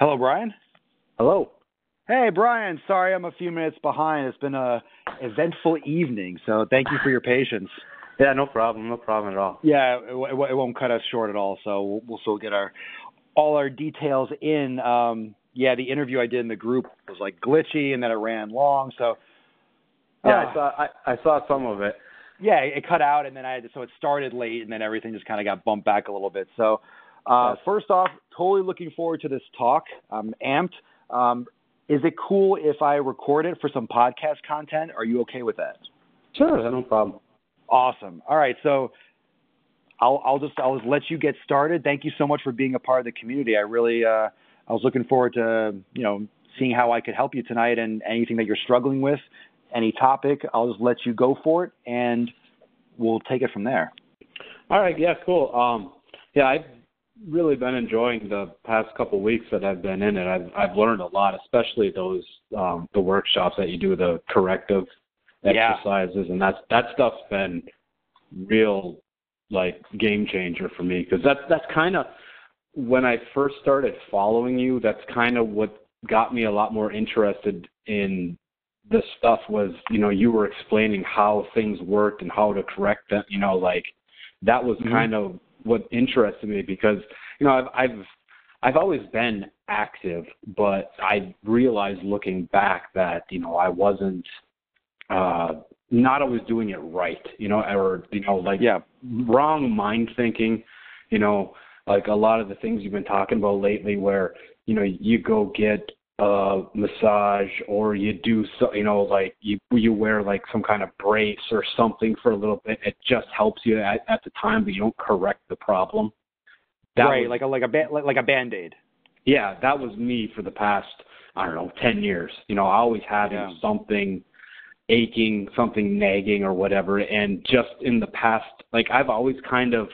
Hello, Brian. Hello. Hey, Brian. Sorry, I'm a few minutes behind. It's been a eventful evening, so thank you for your patience. Yeah, no problem. No problem at all. Yeah, it, it, it won't cut us short at all. So we'll, we'll still get our all our details in. Um, yeah, the interview I did in the group was like glitchy, and then it ran long. So yeah, uh, I saw I, I saw some of it. Yeah, it cut out, and then I had to, so it started late, and then everything just kind of got bumped back a little bit. So uh, first off, totally looking forward to this talk. I'm amped. Um, is it cool if I record it for some podcast content? Are you okay with that? Sure, no problem. Awesome. All right, so I'll, I'll just I'll just let you get started. Thank you so much for being a part of the community. I really uh, I was looking forward to you know seeing how I could help you tonight and anything that you're struggling with, any topic. I'll just let you go for it, and we'll take it from there. All right. Yeah. Cool. Um, yeah, I've really been enjoying the past couple of weeks that I've been in it. I've I've learned a lot, especially those um, the workshops that you do, the corrective exercises, yeah. and that's that stuff's been real like game changer for me because that's that's kind of when I first started following you. That's kind of what got me a lot more interested in the stuff was you know you were explaining how things worked and how to correct them you know like that was mm-hmm. kind of what interested me because you know I've I've I've always been active, but I realized looking back that you know I wasn't uh, not always doing it right, you know, or you know like yeah. wrong mind thinking, you know, like a lot of the things you've been talking about lately, where you know you go get a massage or you do so you know like you you wear like some kind of brace or something for a little bit it just helps you at, at the time but you don't correct the problem. That right was, like a like a ba- like a band-aid. Yeah that was me for the past i don't know 10 years. You know I always having yeah. something aching something nagging or whatever and just in the past like i've always kind of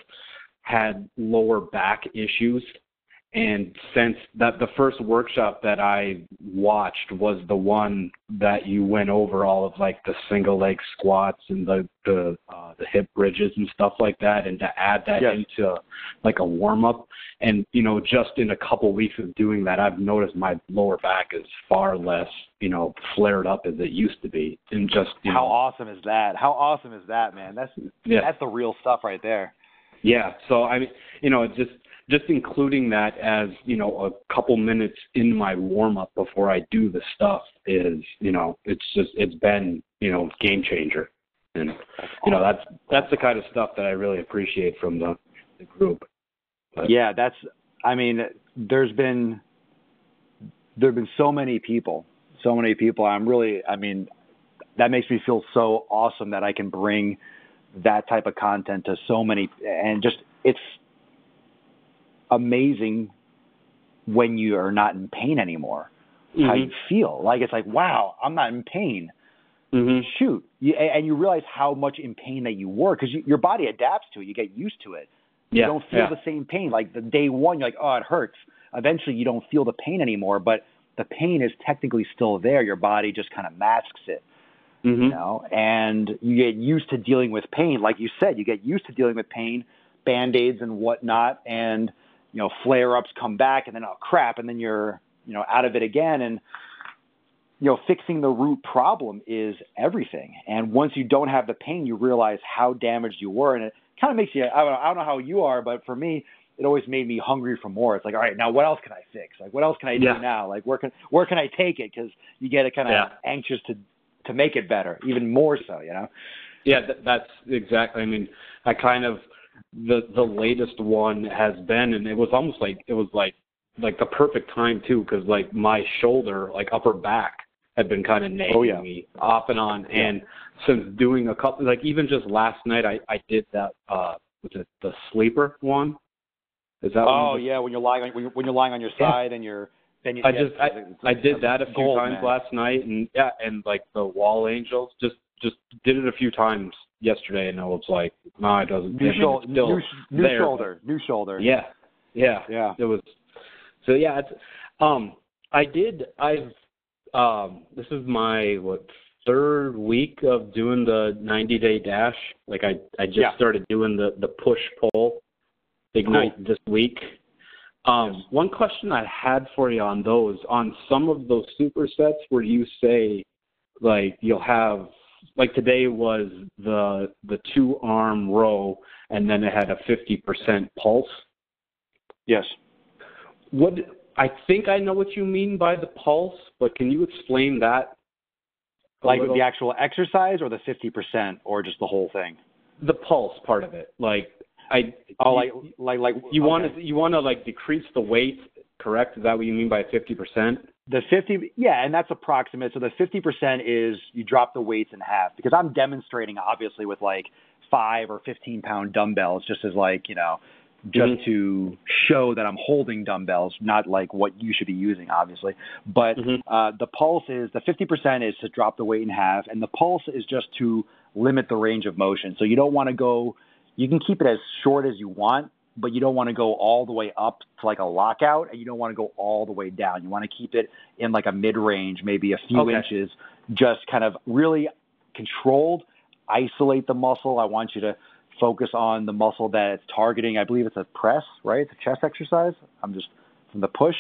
had lower back issues and since that the first workshop that I watched was the one that you went over all of like the single leg squats and the the uh, the hip bridges and stuff like that, and to add that yes. into like a warm up, and you know just in a couple weeks of doing that, I've noticed my lower back is far less you know flared up as it used to be, and just how know, awesome is that? How awesome is that, man? That's yeah. that's the real stuff right there. Yeah. So I mean, you know, it just just including that as you know a couple minutes in my warm up before I do the stuff is you know it's just it's been you know game changer and you know that's that's the kind of stuff that I really appreciate from the, the group. But, yeah, that's I mean there's been there've been so many people, so many people. I'm really I mean that makes me feel so awesome that I can bring that type of content to so many and just it's amazing when you are not in pain anymore. Mm-hmm. How you feel like it's like wow, I'm not in pain. Mm-hmm. Shoot, you, and you realize how much in pain that you were because you, your body adapts to it. You get used to it. You yeah, don't feel yeah. the same pain. Like the day one, you're like, oh, it hurts. Eventually, you don't feel the pain anymore, but the pain is technically still there. Your body just kind of masks it. Mm-hmm. You know, and you get used to dealing with pain. Like you said, you get used to dealing with pain, band aids and whatnot, and you know, flare ups come back and then, oh crap, and then you're, you know, out of it again. And, you know, fixing the root problem is everything. And once you don't have the pain, you realize how damaged you were. And it kind of makes you, I don't, know, I don't know how you are, but for me, it always made me hungry for more. It's like, all right, now what else can I fix? Like, what else can I do yeah. now? Like, where can, where can I take it? Cause you get kind of yeah. anxious to, to make it better, even more so, you know? Yeah, that's exactly. I mean, I kind of, the the latest one has been, and it was almost like it was like like the perfect time too, because like my shoulder, like upper back, had been kind of nagging oh, yeah. me off and on, yeah. and since doing a couple, like even just last night, I I did that. uh Was it the sleeper one? Is that? Oh one yeah, when you're lying on when you're, when you're lying on your side yeah. and you're then you. I just I, I did that a few gold, times man. last night, and yeah, and like the wall angels, just just did it a few times yesterday, and I was like, no, it doesn't. New, shul- new, new there, shoulder, new shoulder. Yeah, yeah, yeah. It was. So yeah, it's, um, I did. I've. Um, this is my what third week of doing the 90 day dash. Like I, I just yeah. started doing the the push pull ignite cool. this week. Um, yes. One question I had for you on those, on some of those supersets where you say, like you'll have, like today was the the two arm row, and then it had a fifty percent pulse. Yes. What I think I know what you mean by the pulse, but can you explain that? Like little? the actual exercise, or the fifty percent, or just the whole thing? The pulse part of it, like I oh like like like you okay. want to you want to like decrease the weight, correct? Is that what you mean by fifty percent? The fifty, yeah, and that's approximate. So the fifty percent is you drop the weights in half because I'm demonstrating obviously with like five or fifteen pound dumbbells, just as like you know, just mm-hmm. to show that I'm holding dumbbells, not like what you should be using, obviously. But mm-hmm. uh, the pulse is the fifty percent is to drop the weight in half, and the pulse is just to limit the range of motion. So you don't want to go you can keep it as short as you want, but you don't want to go all the way up to like a lockout, and you don't want to go all the way down. You want to keep it in like a mid range, maybe a few okay. inches, just kind of really controlled. Isolate the muscle. I want you to focus on the muscle that it's targeting. I believe it's a press, right? It's a chest exercise. I'm just from the push.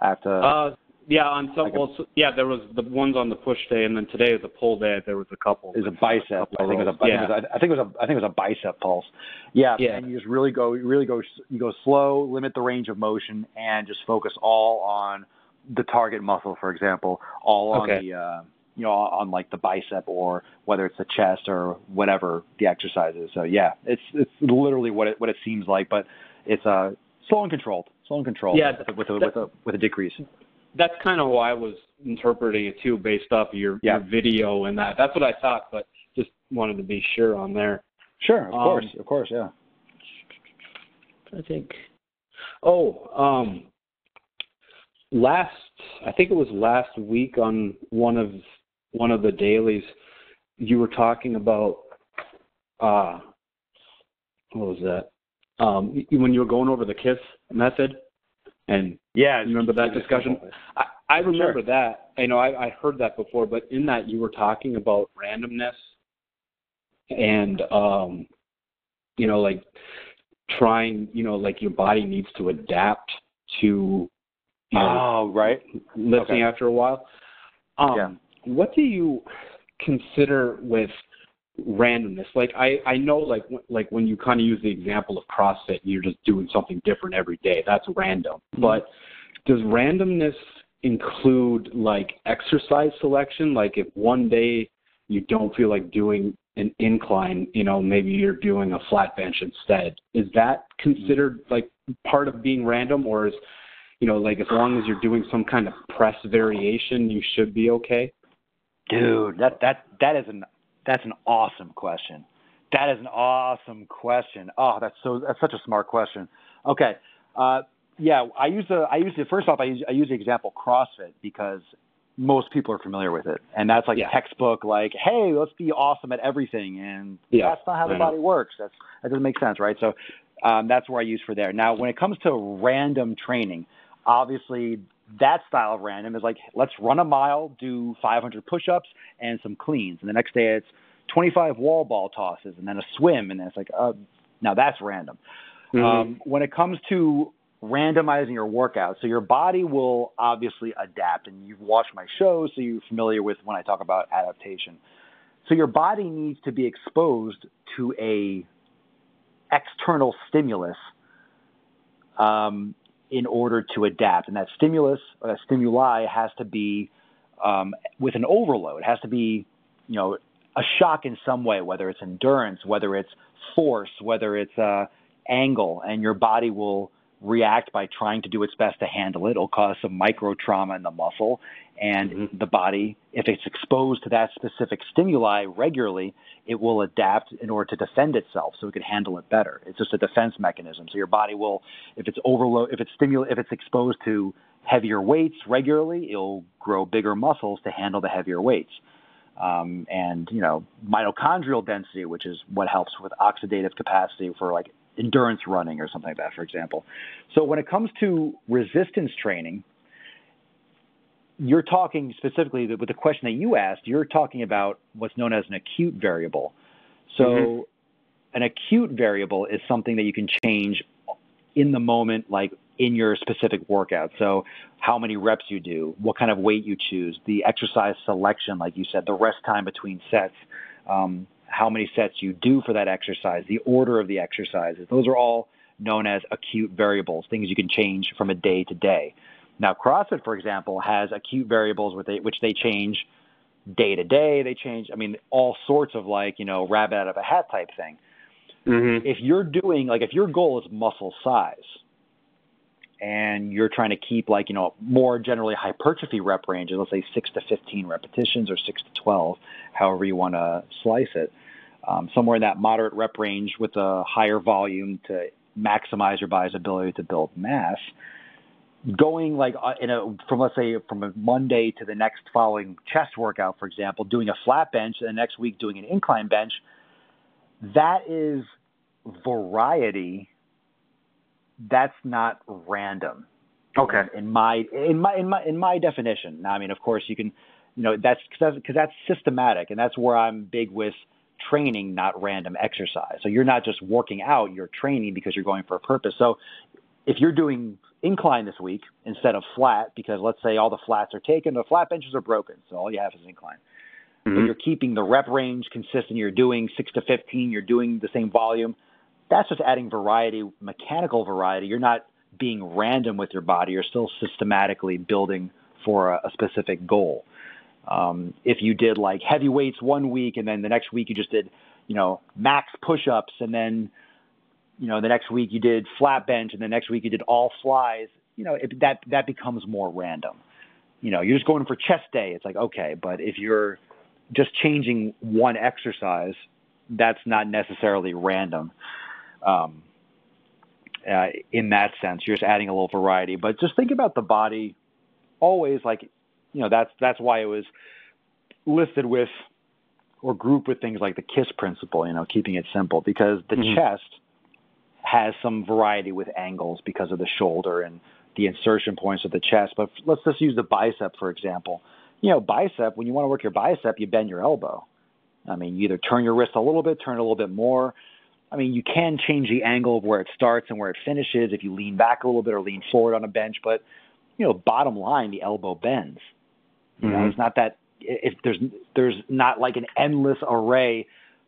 I have to. Uh, yeah, on some. Like well, so, yeah, there was the ones on the push day, and then today was a pull day. There was a couple. It was a bicep. A I think it was a. Yeah. I think it was a. I think it was a bicep pulse. Yeah, yeah. And you just really go, you really go, you go slow, limit the range of motion, and just focus all on the target muscle. For example, all on okay. the. Uh, you know, on like the bicep or whether it's the chest or whatever the exercise is. So yeah, it's it's literally what it what it seems like, but it's uh slow and controlled, slow and controlled. Yeah, with a, with a with a with a decrease that's kind of why I was interpreting it too, based off your, yeah. your video and that. That's what I thought, but just wanted to be sure on there. Sure, of um, course, of course, yeah. I think. Oh, um, last I think it was last week on one of one of the dailies, you were talking about uh, what was that? Um, when you were going over the KISS method and yeah, remember that discussion? I, I remember sure. that. I know I, I heard that before, but in that you were talking about randomness and um, you know, like trying, you know, like your body needs to adapt to you know, oh, right. Lifting okay. after a while. Um, yeah. What do you consider with randomness. Like I, I know like like when you kind of use the example of CrossFit, you're just doing something different every day. That's random. Mm-hmm. But does randomness include like exercise selection? Like if one day you don't feel like doing an incline, you know, maybe you're doing a flat bench instead. Is that considered like part of being random or is you know, like as long as you're doing some kind of press variation, you should be okay? Dude, that that that is an that's an awesome question. That is an awesome question. Oh, that's so that's such a smart question. Okay. Uh, yeah, I use the I use the first off I use I use the example CrossFit because most people are familiar with it, and that's like yeah. textbook. Like, hey, let's be awesome at everything, and yeah. that's not how the body works. That's that doesn't make sense, right? So um, that's where I use for there. Now, when it comes to random training, obviously that style of random is like let's run a mile, do 500 push-ups and some cleans, and the next day it's 25 wall ball tosses and then a swim, and then it's like uh, now that's random. Mm-hmm. Um, when it comes to randomizing your workout, so your body will obviously adapt, and you've watched my shows, so you're familiar with when I talk about adaptation. So your body needs to be exposed to a external stimulus um, in order to adapt. And that stimulus or that stimuli has to be um, with an overload. It has to be, you know, a shock in some way, whether it's endurance, whether it's force, whether it's uh, angle, and your body will react by trying to do its best to handle it. It'll cause some micro trauma in the muscle, and mm-hmm. the body, if it's exposed to that specific stimuli regularly, it will adapt in order to defend itself so it can handle it better. It's just a defense mechanism. So your body will, if it's overload, if it's stimul, if it's exposed to heavier weights regularly, it'll grow bigger muscles to handle the heavier weights. Um, and you know mitochondrial density, which is what helps with oxidative capacity for like endurance running or something like that, for example. So when it comes to resistance training, you're talking specifically with the question that you asked, you're talking about what's known as an acute variable. So mm-hmm. an acute variable is something that you can change in the moment, like in your specific workout. So, how many reps you do, what kind of weight you choose, the exercise selection, like you said, the rest time between sets, um, how many sets you do for that exercise, the order of the exercises. Those are all known as acute variables, things you can change from a day to day. Now, CrossFit, for example, has acute variables which they, which they change day to day. They change, I mean, all sorts of like, you know, rabbit out of a hat type thing. Mm-hmm. If you're doing, like, if your goal is muscle size and you're trying to keep, like, you know, more generally hypertrophy rep ranges, let's say 6 to 15 repetitions or 6 to 12, however you want to slice it, somewhere in that moderate rep range with a higher volume to maximize your body's ability to build mass going like uh, in a from let's say from a Monday to the next following chest workout, for example, doing a flat bench, and the next week doing an incline bench, that is variety. That's not random. Okay. In, in my in my in my in my definition. Now, I mean, of course, you can, you know, that's because that's, that's systematic, and that's where I'm big with training, not random exercise. So you're not just working out; you're training because you're going for a purpose. So if you're doing incline this week instead of flat, because let's say all the flats are taken, the flat benches are broken, so all you have is incline. Mm-hmm. But you're keeping the rep range consistent. You're doing six to fifteen. You're doing the same volume. That's just adding variety, mechanical variety. You're not being random with your body. You're still systematically building for a, a specific goal. Um, if you did like heavy weights one week and then the next week you just did, you know, max push-ups and then you know, the next week you did flat bench, and the next week you did all flies. You know, it, that that becomes more random. You know, you're just going for chest day. It's like okay, but if you're just changing one exercise, that's not necessarily random. Um, uh, in that sense, you're just adding a little variety. But just think about the body. Always like, you know, that's that's why it was listed with or grouped with things like the KISS principle. You know, keeping it simple because the mm-hmm. chest has some variety with angles because of the shoulder and the insertion points of the chest. But let's just use the bicep, for example. You know, bicep, when you want to work your bicep, you bend your elbow. I mean, you either turn your wrist a little bit, turn it a little bit more. I mean, you can change the angle of where it starts and where it finishes if you lean back a little bit or lean forward on a bench. But, you know, bottom line, the elbow bends. You mm-hmm. know, it's not that if there's there's not like an endless array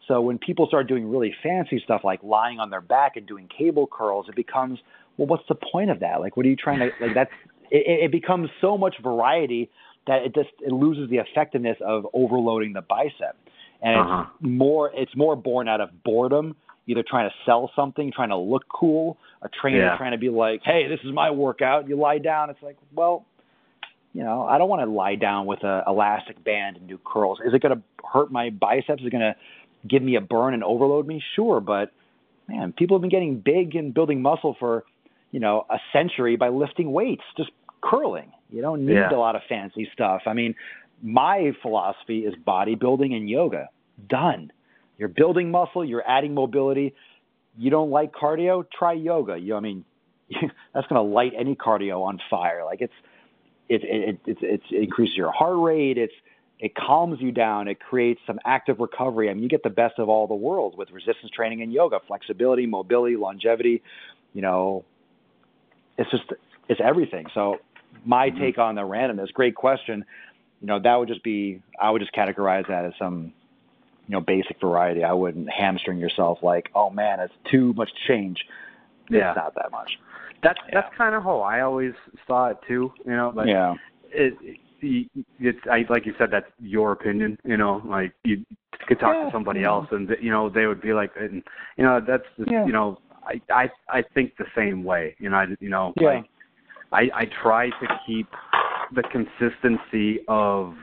so when people start doing really fancy stuff like lying on their back and doing cable curls, it becomes, well, what's the point of that? Like, what are you trying to like? That's it, it becomes so much variety that it just it loses the effectiveness of overloading the bicep, and uh-huh. it's more it's more born out of boredom, either trying to sell something, trying to look cool, a trainer yeah. trying to be like, hey, this is my workout. You lie down. It's like, well, you know, I don't want to lie down with a elastic band and do curls. Is it going to hurt my biceps? Is it going to give me a burn and overload me? Sure, but man, people have been getting big and building muscle for, you know, a century by lifting weights, just curling. You don't need yeah. a lot of fancy stuff. I mean, my philosophy is bodybuilding and yoga. Done. You're building muscle, you're adding mobility. You don't like cardio? Try yoga. You, I mean, that's going to light any cardio on fire. Like it's, it, it, it, it, it increases your heart rate. It's, it calms you down. It creates some active recovery. I mean, you get the best of all the worlds with resistance training and yoga, flexibility, mobility, longevity. You know, it's just it's everything. So my mm-hmm. take on the randomness, great question. You know, that would just be I would just categorize that as some you know basic variety. I wouldn't hamstring yourself like, oh man, it's too much change. Yeah. It's not that much. That's yeah. that's kind of how I always saw it too. You know, but yeah. It, it's I like you said that's your opinion. You know, like you could talk yeah, to somebody else, and you know they would be like, and you know that's just, yeah. you know I I I think the same way. You know, I you know yeah. like I I try to keep the consistency of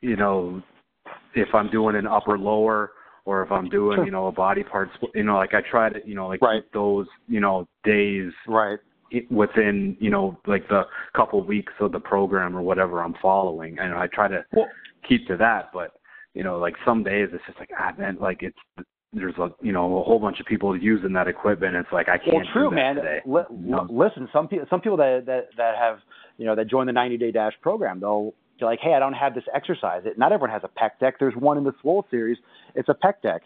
you know if I'm doing an upper lower or if I'm doing sure. you know a body part you know like I try to you know like right. those you know days right within you know like the couple weeks of the program or whatever I'm following. And I try to well, keep to that, but you know like some days it's just like ah man like it's there's a you know a whole bunch of people using that equipment. It's like I can't. Well, true, man. Today, L- know? Listen, some people some people that that that have you know that join the 90 day dash program, they'll be like, hey, I don't have this exercise. It, not everyone has a pec deck. There's one in the Swole series. It's a pec deck.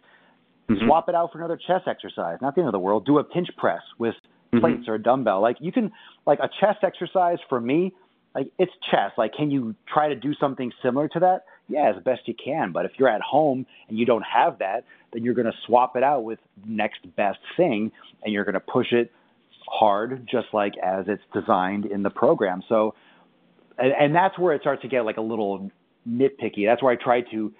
Mm-hmm. Swap it out for another chest exercise. Not the end of the world. Do a pinch press with mm-hmm. plates or a dumbbell. Like you can like a chest exercise for me, like it's chest. Like can you try to do something similar to that? Yeah, as best you can. But if you're at home and you don't have that, then you're going to swap it out with next best thing, and you're going to push it hard, just like as it's designed in the program. So, and, and that's where it starts to get like a little nitpicky. That's where I try to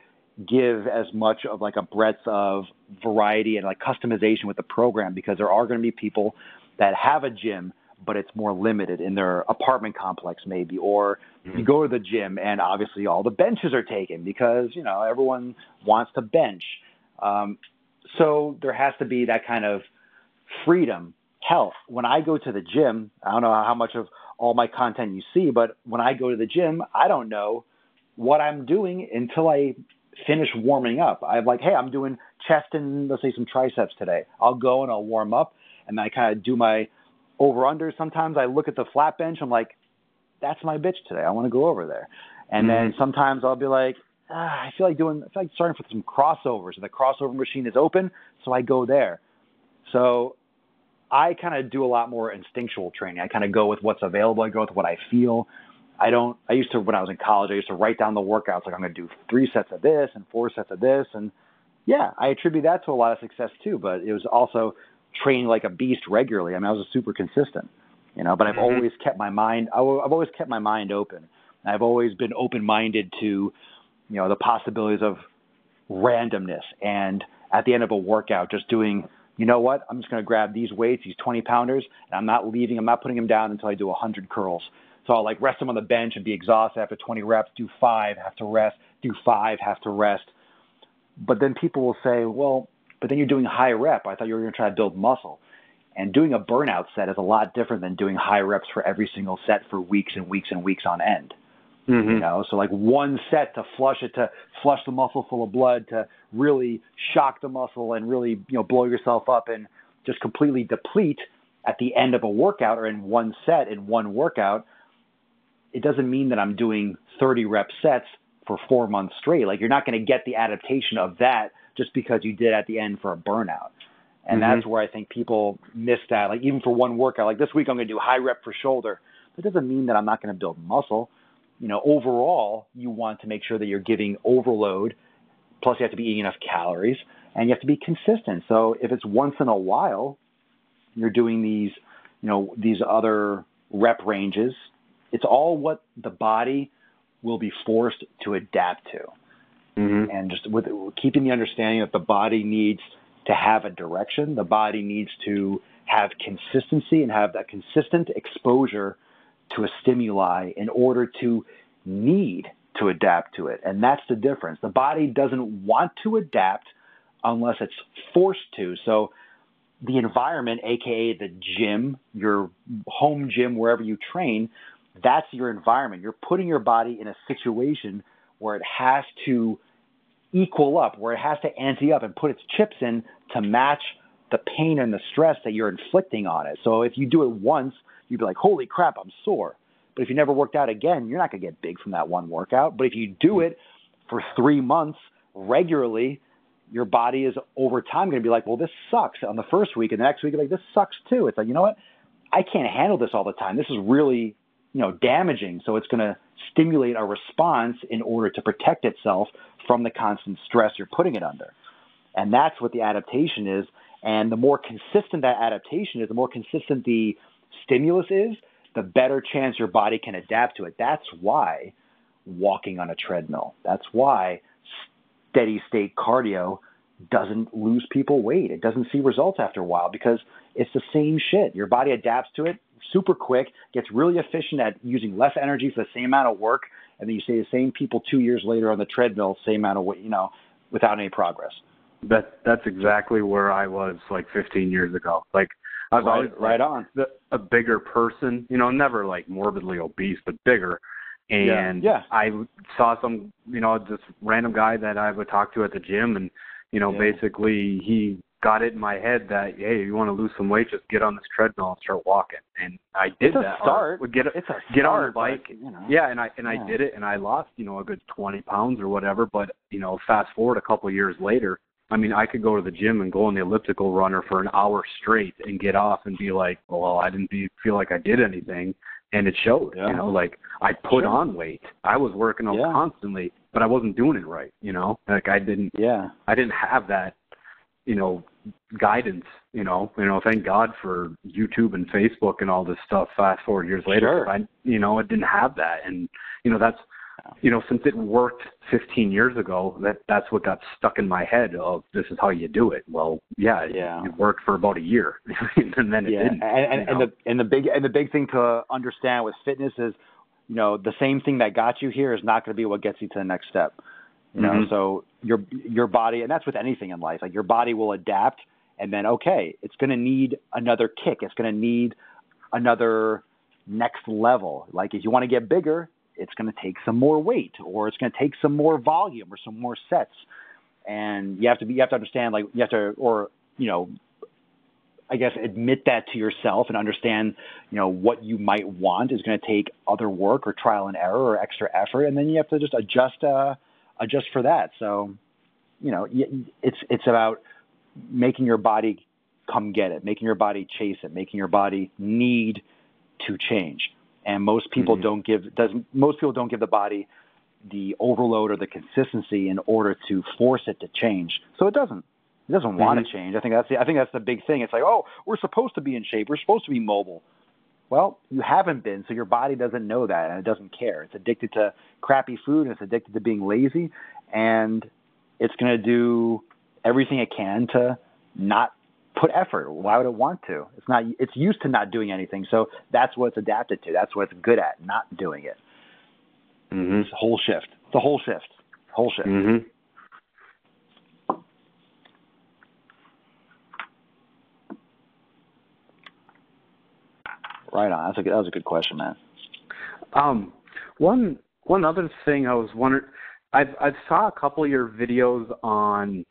give as much of like a breadth of variety and like customization with the program because there are going to be people that have a gym but it's more limited in their apartment complex maybe or you go to the gym and obviously all the benches are taken because you know everyone wants to bench um, so there has to be that kind of freedom health when i go to the gym i don't know how much of all my content you see but when i go to the gym i don't know what i'm doing until i finish warming up. I'm like, hey, I'm doing chest and let's say some triceps today. I'll go and I'll warm up, and I kind of do my over under. Sometimes I look at the flat bench. I'm like, that's my bitch today. I want to go over there. And mm-hmm. then sometimes I'll be like, ah, I feel like doing, I feel like starting for some crossovers, and the crossover machine is open, so I go there. So I kind of do a lot more instinctual training. I kind of go with what's available. I go with what I feel. I don't. I used to when I was in college. I used to write down the workouts like I'm going to do three sets of this and four sets of this, and yeah, I attribute that to a lot of success too. But it was also training like a beast regularly. I mean, I was super consistent, you know. But I've mm-hmm. always kept my mind. I've always kept my mind open. I've always been open-minded to, you know, the possibilities of randomness and at the end of a workout, just doing. You know what? I'm just going to grab these weights, these 20 pounders, and I'm not leaving. I'm not putting them down until I do 100 curls so I'll like rest them on the bench and be exhausted after 20 reps, do five, have to rest, do five, have to rest. But then people will say, well, but then you're doing high rep. I thought you were going to try to build muscle. And doing a burnout set is a lot different than doing high reps for every single set for weeks and weeks and weeks on end. Mm-hmm. You know, so like one set to flush it, to flush the muscle full of blood, to really shock the muscle and really, you know, blow yourself up and just completely deplete at the end of a workout or in one set in one workout it doesn't mean that I'm doing 30 rep sets for four months straight. Like you're not going to get the adaptation of that just because you did at the end for a burnout. And mm-hmm. that's where I think people miss that. Like even for one workout, like this week I'm going to do high rep for shoulder. That doesn't mean that I'm not going to build muscle. You know, overall, you want to make sure that you're giving overload. Plus, you have to be eating enough calories, and you have to be consistent. So if it's once in a while, you're doing these, you know, these other rep ranges it's all what the body will be forced to adapt to. Mm-hmm. And just with keeping the understanding that the body needs to have a direction, the body needs to have consistency and have that consistent exposure to a stimuli in order to need to adapt to it. And that's the difference. The body doesn't want to adapt unless it's forced to. So the environment, aka the gym, your home gym, wherever you train, that's your environment. You're putting your body in a situation where it has to equal up, where it has to ante up and put its chips in to match the pain and the stress that you're inflicting on it. So if you do it once, you'd be like, holy crap, I'm sore. But if you never worked out again, you're not going to get big from that one workout. But if you do it for three months regularly, your body is over time going to be like, well, this sucks on the first week, and the next week, like, this sucks too. It's like, you know what? I can't handle this all the time. This is really you know, damaging. So it's going to stimulate a response in order to protect itself from the constant stress you're putting it under. And that's what the adaptation is. And the more consistent that adaptation is, the more consistent the stimulus is, the better chance your body can adapt to it. That's why walking on a treadmill, that's why steady state cardio doesn't lose people weight. It doesn't see results after a while because it's the same shit. Your body adapts to it super quick, gets really efficient at using less energy for the same amount of work, and then you see the same people two years later on the treadmill, same amount of weight, you know, without any progress. That that's exactly where I was like 15 years ago. Like I was right, always right on the, a bigger person, you know, never like morbidly obese, but bigger. And yeah, yeah. I saw some, you know, this random guy that I would talk to at the gym, and you know, yeah. basically he got it in my head that hey, you want to lose some weight, just get on this treadmill and start walking. And I did it's a that. Start. Would get it's a get start, on the bike. But, you know, yeah, and I and yeah. I did it, and I lost you know a good twenty pounds or whatever. But you know, fast forward a couple of years later, I mean, I could go to the gym and go on the elliptical runner for an hour straight and get off and be like, well, I didn't be, feel like I did anything, and it showed. Yeah. You know, like I put Sure. on weight. I was working out Yeah. constantly, but I wasn't doing it right. You know, like I didn't, Yeah. I didn't have that, you know, guidance. You know, you know, thank God for YouTube and Facebook and all this stuff. Fast forward years later, Sure. I, you know, I didn't have that, and you know, that's you know, since it worked 15 years ago, that that's what got stuck in my head of this is how you do it. Well, yeah, Yeah. it, worked for about a year, and then it yeah, didn't. and, and, and the and the big and the big thing to understand with fitness is, you know, the same thing that got you here is not going to be what gets you to the next step. You know, Mhm. so your your body, and that's with anything in life. Like your body will adapt, and then okay, it's going to need another kick. It's going to need another next level. Like if you want to get bigger, it's going to take some more weight, or it's going to take some more volume, or some more sets. And you have to be, you have to understand, like you have to, or you know, I guess admit that to yourself and understand, you know, what you might want is going to take other work or trial and error or extra effort, and then you have to just adjust, uh, adjust for that. So, you know, it's it's about making your body come get it, making your body chase it, making your body need to change. And most people Mhm. don't give doesn't most people don't give the body the overload or the consistency in order to force it to change. So it doesn't. It doesn't want Mhm. to change. I think that's the, I think that's the big thing. It's like, oh, we're supposed to be in shape. We're supposed to be mobile. Well, you haven't been, so your body doesn't know that and it doesn't care. It's addicted to crappy food and it's addicted to being lazy and it's going to do everything it can to not put effort. Why would it want to? It's not it's used to not doing anything. So that's what it's adapted to. That's what it's good at, not doing it. Mhm. It's a whole shift. It's a whole shift. Whole shift. Mhm. Right on. That's a good, that was a good question, man. Um, one one other thing I was wondering, I've I saw a couple of your videos on,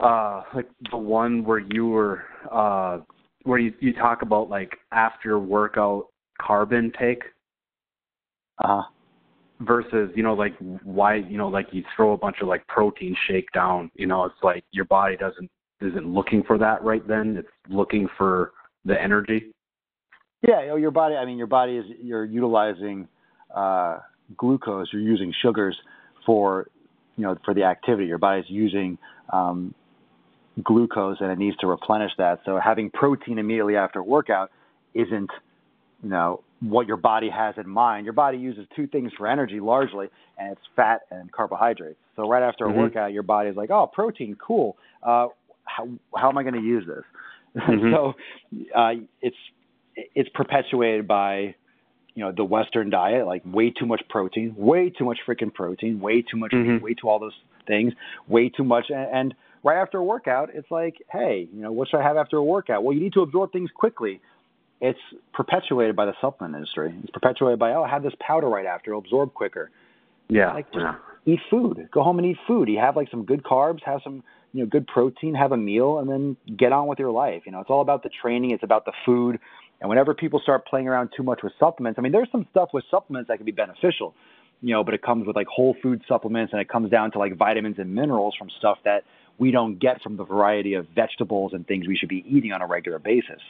uh, like the one where you were, uh, where you you talk about like after workout carb intake Uh huh. versus you know like why you know like you throw a bunch of like protein shake down, you know it's like your body doesn't isn't looking for that right then, it's looking for the energy. Yeah, you know, your body. I mean, your body is you're utilizing uh, glucose. You're using sugars for you know for the activity. Your body's using um, glucose, and it needs to replenish that. So having protein immediately after a workout isn't you know what your body has in mind. Your body uses two things for energy largely, and it's fat and carbohydrates. So right after a Mhm. workout, your body is like, oh, protein, cool. Uh, how how am I going to use this? Mhm. so uh, it's it's perpetuated by you know the Western diet, like way too much protein, way too much freaking protein, way too much Mhm. meat, way too all those things, way too much. And, and right after a workout, it's like, hey, you know, what should I have after a workout? Well, you need to absorb things quickly. It's perpetuated by the supplement industry. It's perpetuated by, oh, have this powder right after, it'll absorb quicker. Yeah. Like just yeah. eat food. Go home and eat food. You have like some good carbs, have some you know good protein, have a meal, and then get on with your life. You know, it's all about the training. It's about the food. And whenever people start playing around too much with supplements, I mean, there's some stuff with supplements that can be beneficial, you know, but it comes with like whole food supplements, and it comes down to like vitamins and minerals from stuff that we don't get from the variety of vegetables and things we should be eating on a regular basis.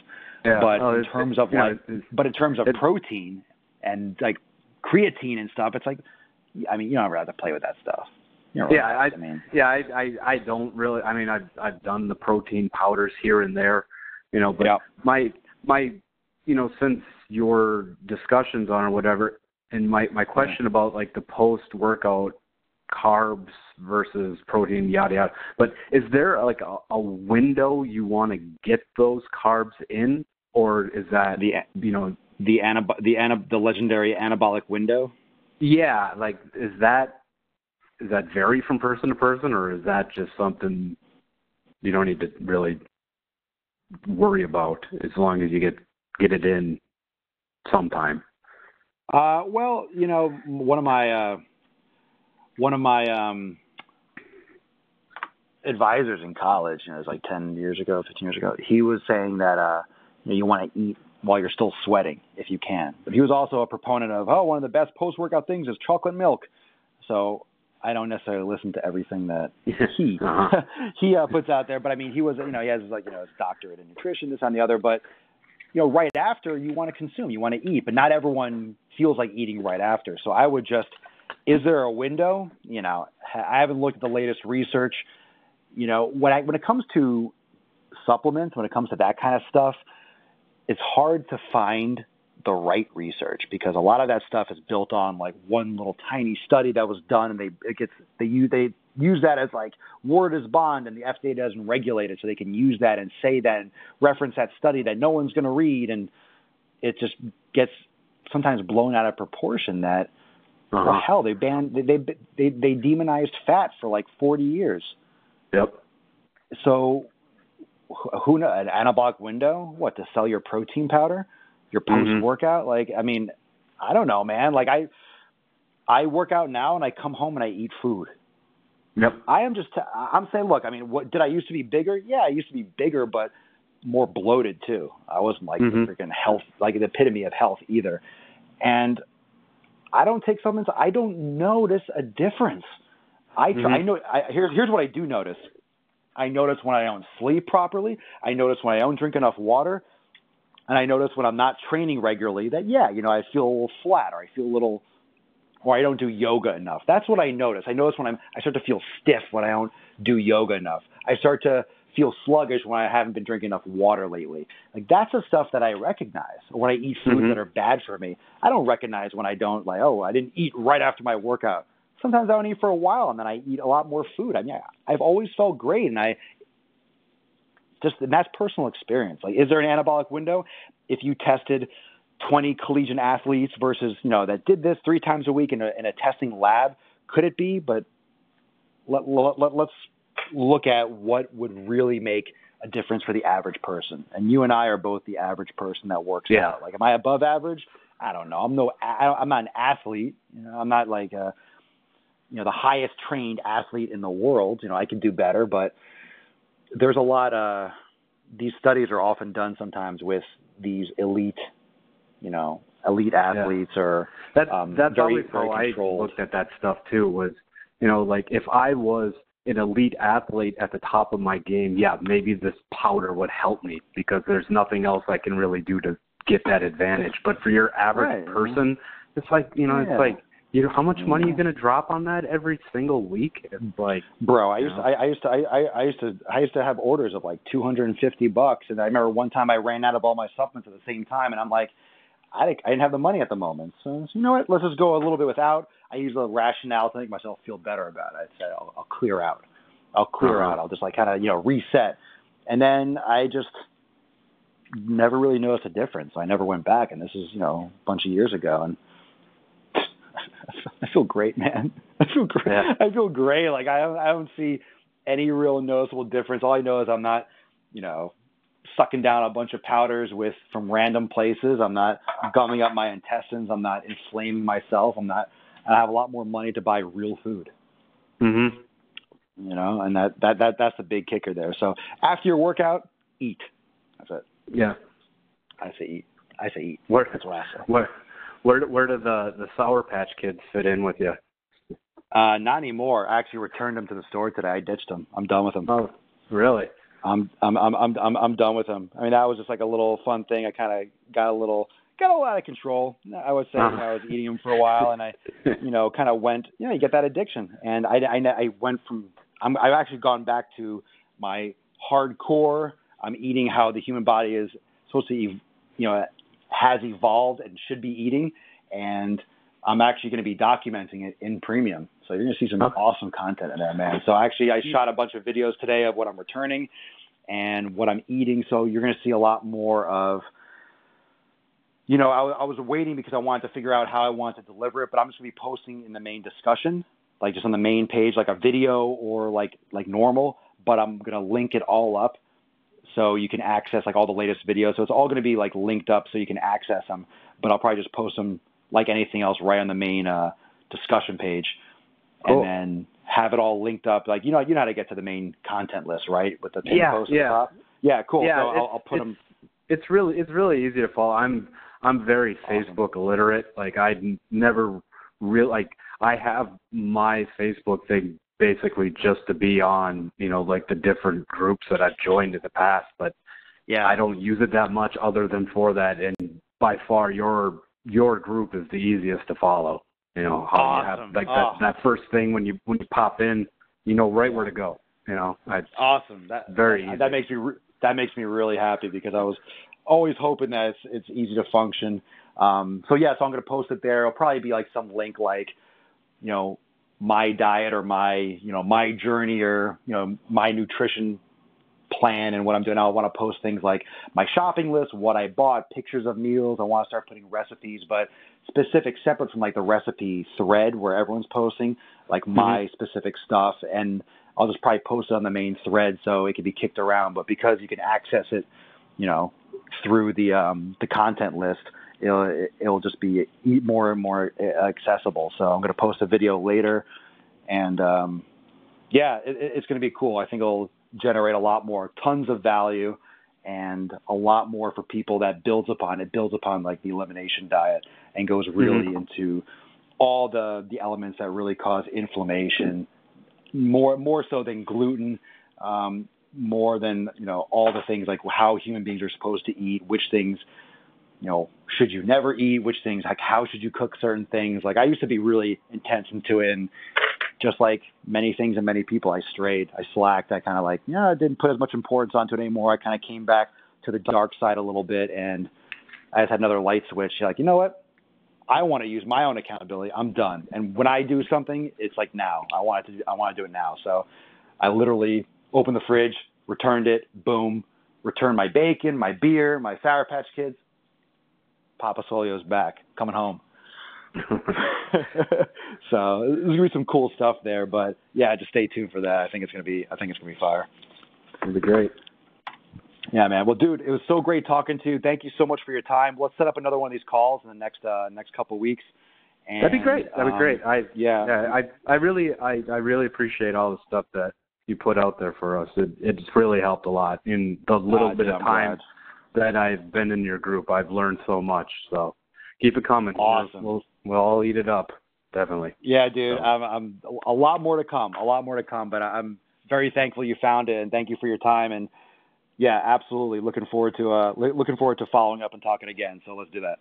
Yeah. But Oh, in terms of yeah, like, it's- but in terms of protein and like creatine and stuff, it's like, I mean, you don't ever have to play with that stuff. You Yeah, I, I mean, yeah, I, I, I don't really. I mean, I've, I've done the protein powders here and there, you know, but Yeah. my, my, you know, since your discussions on or whatever, and my, my question about like the post workout carbs versus protein, yada yada. But is there like a, a window you want to get those carbs in, or is that the you know? the anab- the anab- the legendary anabolic window. Yeah, like is that is that vary from person to person, or is that just something you don't need to really worry about as long as you get get it in sometime? Uh, well, you know, one of my uh, one of my um, advisors in college, you know, it was like ten years ago, fifteen years ago. He was saying that uh, you, know, you want to eat while you're still sweating if you can. But he was also a proponent of, oh, one of the best post workout things is chocolate milk. So I don't necessarily listen to everything that he uh-huh. he uh, puts out there. But I mean, he was you know he has like you know his doctorate in nutrition, this on the other. But you know, right after you want to consume, you want to eat, but not everyone feels like eating right after. So I would just, is there a window? You know, I haven't looked at the latest research. You know, when I when it comes to supplements, when it comes to that kind of stuff, it's hard to find the right research because a lot of that stuff is built on like one little tiny study that was done and they it gets they use they use that as like word is bond and the FDA doesn't regulate it so they can use that and say that and reference that study that no one's going to read and it just gets sometimes blown out of proportion that uh-huh. well, hell they banned they, they they they demonized fat for like 40 years. Yep. So who know an anabolic window what to sell your protein powder your post workout mm-hmm. like i mean i don't know man like i i work out now and i come home and i eat food yep i am just i'm saying look i mean what did i used to be bigger yeah i used to be bigger but more bloated too i wasn't like mm-hmm. the freaking health like the epitome of health either and i don't take supplements i don't notice a difference i mm-hmm. i know I, here's here's what i do notice I notice when I don't sleep properly. I notice when I don't drink enough water. And I notice when I'm not training regularly that, yeah, you know, I feel a little flat or I feel a little, or I don't do yoga enough. That's what I notice. I notice when I'm, I start to feel stiff when I don't do yoga enough. I start to feel sluggish when I haven't been drinking enough water lately. Like that's the stuff that I recognize. When I eat foods mm-hmm. that are bad for me, I don't recognize when I don't like, oh, I didn't eat right after my workout sometimes I don't eat for a while and then I eat a lot more food. I mean, I've always felt great and I just, and that's personal experience. Like, is there an anabolic window? If you tested 20 collegiate athletes versus, you know, that did this three times a week in a, in a testing lab, could it be? But let, let, let, let's look at what would really make a difference for the average person. And you and I are both the average person that works yeah. out. Like, am I above average? I don't know. I'm no, I, I'm not an athlete. You know, I'm not like a, you know the highest trained athlete in the world. You know, I could do better, but there's a lot. Uh, these studies are often done sometimes with these elite, you know, elite athletes yeah. or that, um, that's very, always how I looked at that stuff too. Was you know like if I was an elite athlete at the top of my game, yeah, maybe this powder would help me because there's nothing else I can really do to get that advantage. But for your average right. person, it's like you know, yeah. it's like you know how much money are you gonna drop on that every single week? It's like, bro, I used to, I, I used to I, I used to I used to have orders of like two hundred and fifty bucks, and I remember one time I ran out of all my supplements at the same time, and I'm like, I didn't, I didn't have the money at the moment, so you know what? Let's just go a little bit without. I use the rationale to make myself feel better about it. I said I'll, I'll clear out, I'll clear uh-huh. out, I'll just like kind of you know reset, and then I just never really noticed a difference. I never went back, and this is you know a bunch of years ago, and I feel great, man. I feel great. Yeah. I feel great. Like I don't, I don't see any real noticeable difference. All I know is I'm not, you know, sucking down a bunch of powders with from random places. I'm not gumming up my intestines. I'm not inflaming myself. I'm not. I have a lot more money to buy real food. Mm-hmm. You know, and that that that that's the big kicker there. So after your workout, eat. That's it. Yeah. I say eat. I say eat. Where, That's what I say. Where where where do the the Sour Patch Kids fit in with you? Uh, not anymore. I actually returned them to the store today. I ditched them. I'm done with them. Oh, really? I'm I'm I'm I'm I'm done with them. I mean, that was just like a little fun thing. I kind of got a little got a lot of control. I would say uh-huh. you know, I was eating them for a while, and I, you know, kind of went. You know, you get that addiction, and I I, I went from. I'm, I've actually gone back to my hardcore. I'm eating how the human body is supposed to, you know, has evolved and should be eating. And I'm actually going to be documenting it in premium. So you're going to see some okay. awesome content in there, man. So actually, I shot a bunch of videos today of what I'm returning and what I'm eating. So you're going to see a lot more of, you know, I, I was waiting because I wanted to figure out how I wanted to deliver it, but I'm just going to be posting in the main discussion, like just on the main page, like a video or like like normal. But I'm going to link it all up so you can access like all the latest videos. So it's all going to be like linked up so you can access them. But I'll probably just post them like anything else right on the main uh, discussion page, cool. and then have it all linked up. Like you know, you know how to get to the main content list, right? With the pin yeah, post yeah. at the top. Yeah, cool. Yeah, so I'll, I'll put them. It's really it's really easy to follow. I'm I'm very awesome. Facebook illiterate. Like I never real like I have my Facebook thing basically just to be on, you know, like the different groups that I've joined in the past, but yeah, I don't use it that much other than for that. And by far, your your group is the easiest to follow. You know, how awesome. you have like that oh. that first thing when you when you pop in, you know right where to go. You know, I, awesome. That very that, easy. that makes me re- that makes me really happy because I was always hoping that it's it's easy to function. Um, so yeah, so I'm going to post it there. It'll probably be like some link like, you know, my diet or my you know my journey or you know my nutrition plan and what I'm doing. I want to post things like my shopping list, what I bought, pictures of meals. I want to start putting recipes, but specific, separate from like the recipe thread where everyone's posting, like mm-hmm. my specific stuff. And I'll just probably post it on the main thread so it can be kicked around. But because you can access it, you know, through the um, the content list, it'll it'll just be more and more accessible. So I'm going to post a video later, and um, yeah, it, it's going to be cool. I think it'll generate a lot more, tons of value, and a lot more for people that builds upon it builds upon like the elimination diet and goes really mm-hmm. into all the the elements that really cause inflammation more more so than gluten um, more than you know all the things like how human beings are supposed to eat which things you know should you never eat which things like how should you cook certain things like i used to be really intense into it and just like many things and many people, I strayed, I slacked, I kind of like, yeah, I didn't put as much importance onto it anymore. I kind of came back to the dark side a little bit, and I just had another light switch. Like, you know what? I want to use my own accountability. I'm done. And when I do something, it's like now. I want to. Do, I want to do it now. So, I literally opened the fridge, returned it, boom, returned my bacon, my beer, my Sour Patch Kids. Papa Solio's back, coming home. so there's gonna be some cool stuff there, but yeah, just stay tuned for that. I think it's gonna be I think it's gonna be fire. It'll be great. Yeah, man. Well, dude, it was so great talking to you. Thank you so much for your time. Let's set up another one of these calls in the next uh, next couple of weeks. And, That'd be great. That'd um, be great. I yeah. yeah. I I really I I really appreciate all the stuff that you put out there for us. It it's really helped a lot in the little uh, bit yeah, of time that I've been in your group. I've learned so much. So keep it coming. Awesome. We'll we'll all eat it up. Definitely. Yeah, dude. So. I'm, I'm a lot more to come. A lot more to come. But I'm very thankful you found it, and thank you for your time. And yeah, absolutely. Looking forward to uh, looking forward to following up and talking again. So let's do that.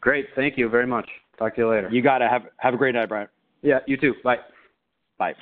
Great. Thank you very much. Talk to you later. You got to have have a great night, Brian. Yeah. You too. Bye. Bye.